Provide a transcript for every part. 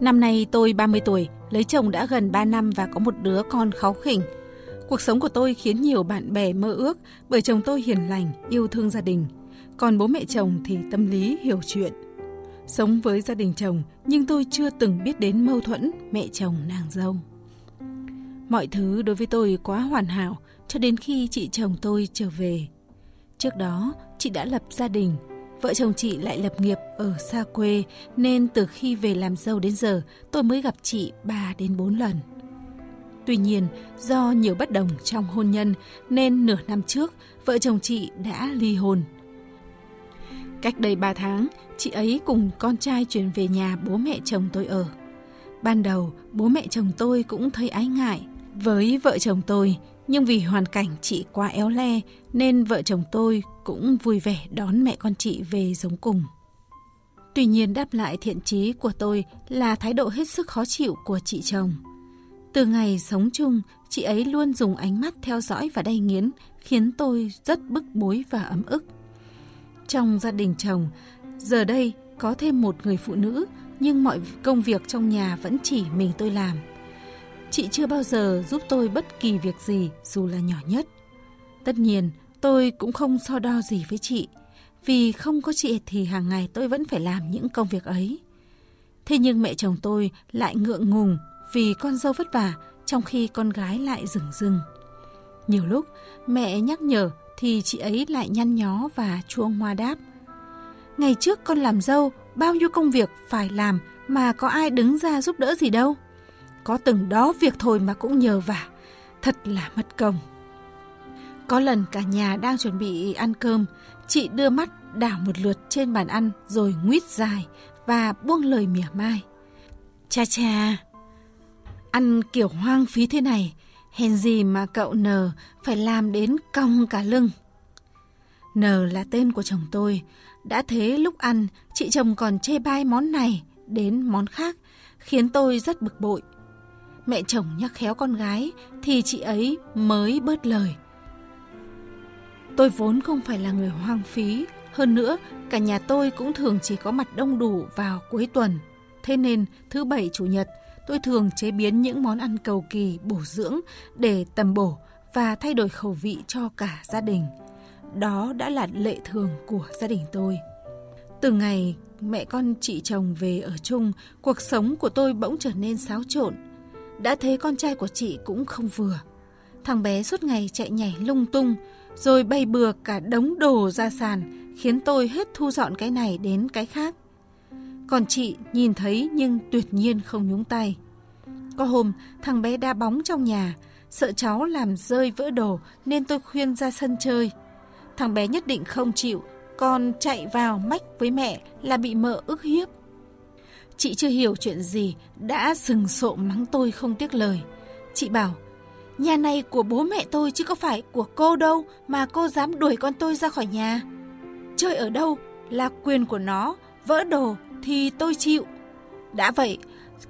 Năm nay tôi 30 tuổi, lấy chồng đã gần 3 năm và có một đứa con kháu khỉnh. Cuộc sống của tôi khiến nhiều bạn bè mơ ước bởi chồng tôi hiền lành, yêu thương gia đình. Còn bố mẹ chồng thì tâm lý hiểu chuyện. Sống với gia đình chồng nhưng tôi chưa từng biết đến mâu thuẫn mẹ chồng nàng dâu. Mọi thứ đối với tôi quá hoàn hảo cho đến khi chị chồng tôi trở về. Trước đó, chị đã lập gia đình, vợ chồng chị lại lập nghiệp ở xa quê nên từ khi về làm dâu đến giờ tôi mới gặp chị 3 đến 4 lần. Tuy nhiên, do nhiều bất đồng trong hôn nhân nên nửa năm trước vợ chồng chị đã ly hôn. Cách đây 3 tháng, chị ấy cùng con trai chuyển về nhà bố mẹ chồng tôi ở. Ban đầu, bố mẹ chồng tôi cũng thấy ái ngại với vợ chồng tôi, nhưng vì hoàn cảnh chị quá éo le nên vợ chồng tôi cũng vui vẻ đón mẹ con chị về giống cùng. Tuy nhiên đáp lại thiện chí của tôi là thái độ hết sức khó chịu của chị chồng. Từ ngày sống chung, chị ấy luôn dùng ánh mắt theo dõi và đay nghiến, khiến tôi rất bức bối và ấm ức. Trong gia đình chồng, giờ đây có thêm một người phụ nữ, nhưng mọi công việc trong nhà vẫn chỉ mình tôi làm. Chị chưa bao giờ giúp tôi bất kỳ việc gì dù là nhỏ nhất. Tất nhiên, tôi cũng không so đo gì với chị, vì không có chị thì hàng ngày tôi vẫn phải làm những công việc ấy. Thế nhưng mẹ chồng tôi lại ngượng ngùng vì con dâu vất vả trong khi con gái lại rừng rừng. Nhiều lúc mẹ nhắc nhở thì chị ấy lại nhăn nhó và chuông hoa đáp. Ngày trước con làm dâu, bao nhiêu công việc phải làm mà có ai đứng ra giúp đỡ gì đâu. Có từng đó việc thôi mà cũng nhờ vả, thật là mất công. Có lần cả nhà đang chuẩn bị ăn cơm, chị đưa mắt đảo một lượt trên bàn ăn rồi nguýt dài và buông lời mỉa mai. Cha cha, ăn kiểu hoang phí thế này, hèn gì mà cậu N phải làm đến cong cả lưng. N là tên của chồng tôi, đã thế lúc ăn chị chồng còn chê bai món này đến món khác, khiến tôi rất bực bội. Mẹ chồng nhắc khéo con gái thì chị ấy mới bớt lời. Tôi vốn không phải là người hoang phí, hơn nữa cả nhà tôi cũng thường chỉ có mặt đông đủ vào cuối tuần. Thế nên thứ bảy chủ nhật tôi thường chế biến những món ăn cầu kỳ bổ dưỡng để tầm bổ và thay đổi khẩu vị cho cả gia đình. Đó đã là lệ thường của gia đình tôi. Từ ngày mẹ con chị chồng về ở chung, cuộc sống của tôi bỗng trở nên xáo trộn. Đã thấy con trai của chị cũng không vừa. Thằng bé suốt ngày chạy nhảy lung tung, rồi bay bừa cả đống đồ ra sàn, khiến tôi hết thu dọn cái này đến cái khác. Còn chị nhìn thấy nhưng tuyệt nhiên không nhúng tay. Có hôm, thằng bé đá bóng trong nhà, sợ cháu làm rơi vỡ đồ nên tôi khuyên ra sân chơi. Thằng bé nhất định không chịu, còn chạy vào mách với mẹ là bị mợ ức hiếp. Chị chưa hiểu chuyện gì, đã sừng sộ mắng tôi không tiếc lời. Chị bảo, nhà này của bố mẹ tôi chứ có phải của cô đâu mà cô dám đuổi con tôi ra khỏi nhà. Chơi ở đâu là quyền của nó, vỡ đồ thì tôi chịu. Đã vậy,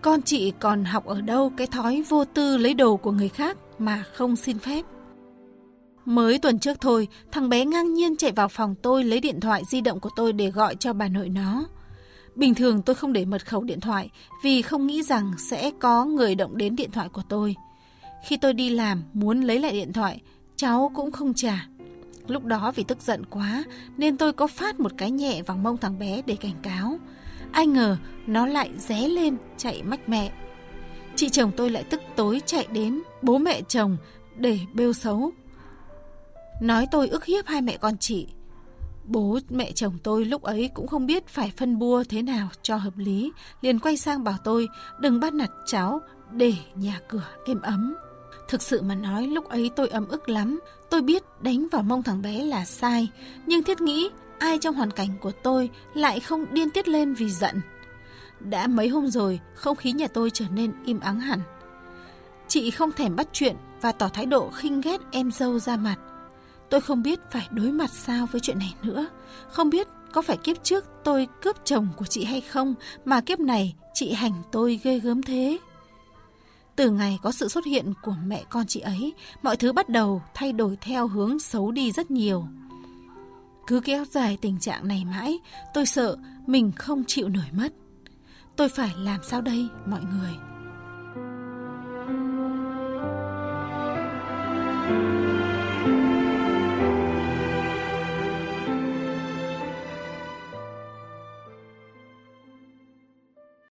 con chị còn học ở đâu cái thói vô tư lấy đồ của người khác mà không xin phép. Mới tuần trước thôi, thằng bé ngang nhiên chạy vào phòng tôi lấy điện thoại di động của tôi để gọi cho bà nội nó. Bình thường tôi không để mật khẩu điện thoại vì không nghĩ rằng sẽ có người động đến điện thoại của tôi. Khi tôi đi làm muốn lấy lại điện thoại, cháu cũng không trả. Lúc đó vì tức giận quá nên tôi có phát một cái nhẹ vào mông thằng bé để cảnh cáo. Ai ngờ nó lại ré lên chạy mách mẹ. Chị chồng tôi lại tức tối chạy đến bố mẹ chồng để bêu xấu. Nói tôi ức hiếp hai mẹ con chị. Bố mẹ chồng tôi lúc ấy cũng không biết phải phân bua thế nào cho hợp lý, liền quay sang bảo tôi đừng bắt nạt cháu để nhà cửa êm ấm. Thực sự mà nói lúc ấy tôi ấm ức lắm, tôi biết đánh vào mông thằng bé là sai, nhưng thiết nghĩ ai trong hoàn cảnh của tôi lại không điên tiết lên vì giận. Đã mấy hôm rồi, không khí nhà tôi trở nên im ắng hẳn. Chị không thèm bắt chuyện và tỏ thái độ khinh ghét em dâu ra mặt. Tôi không biết phải đối mặt sao với chuyện này nữa. Không biết có phải kiếp trước tôi cướp chồng của chị hay không mà kiếp này chị hành tôi ghê gớm thế. Từ ngày có sự xuất hiện của mẹ con chị ấy, mọi thứ bắt đầu thay đổi theo hướng xấu đi rất nhiều. Cứ kéo dài tình trạng này mãi, tôi sợ mình không chịu nổi mất. Tôi phải làm sao đây mọi người?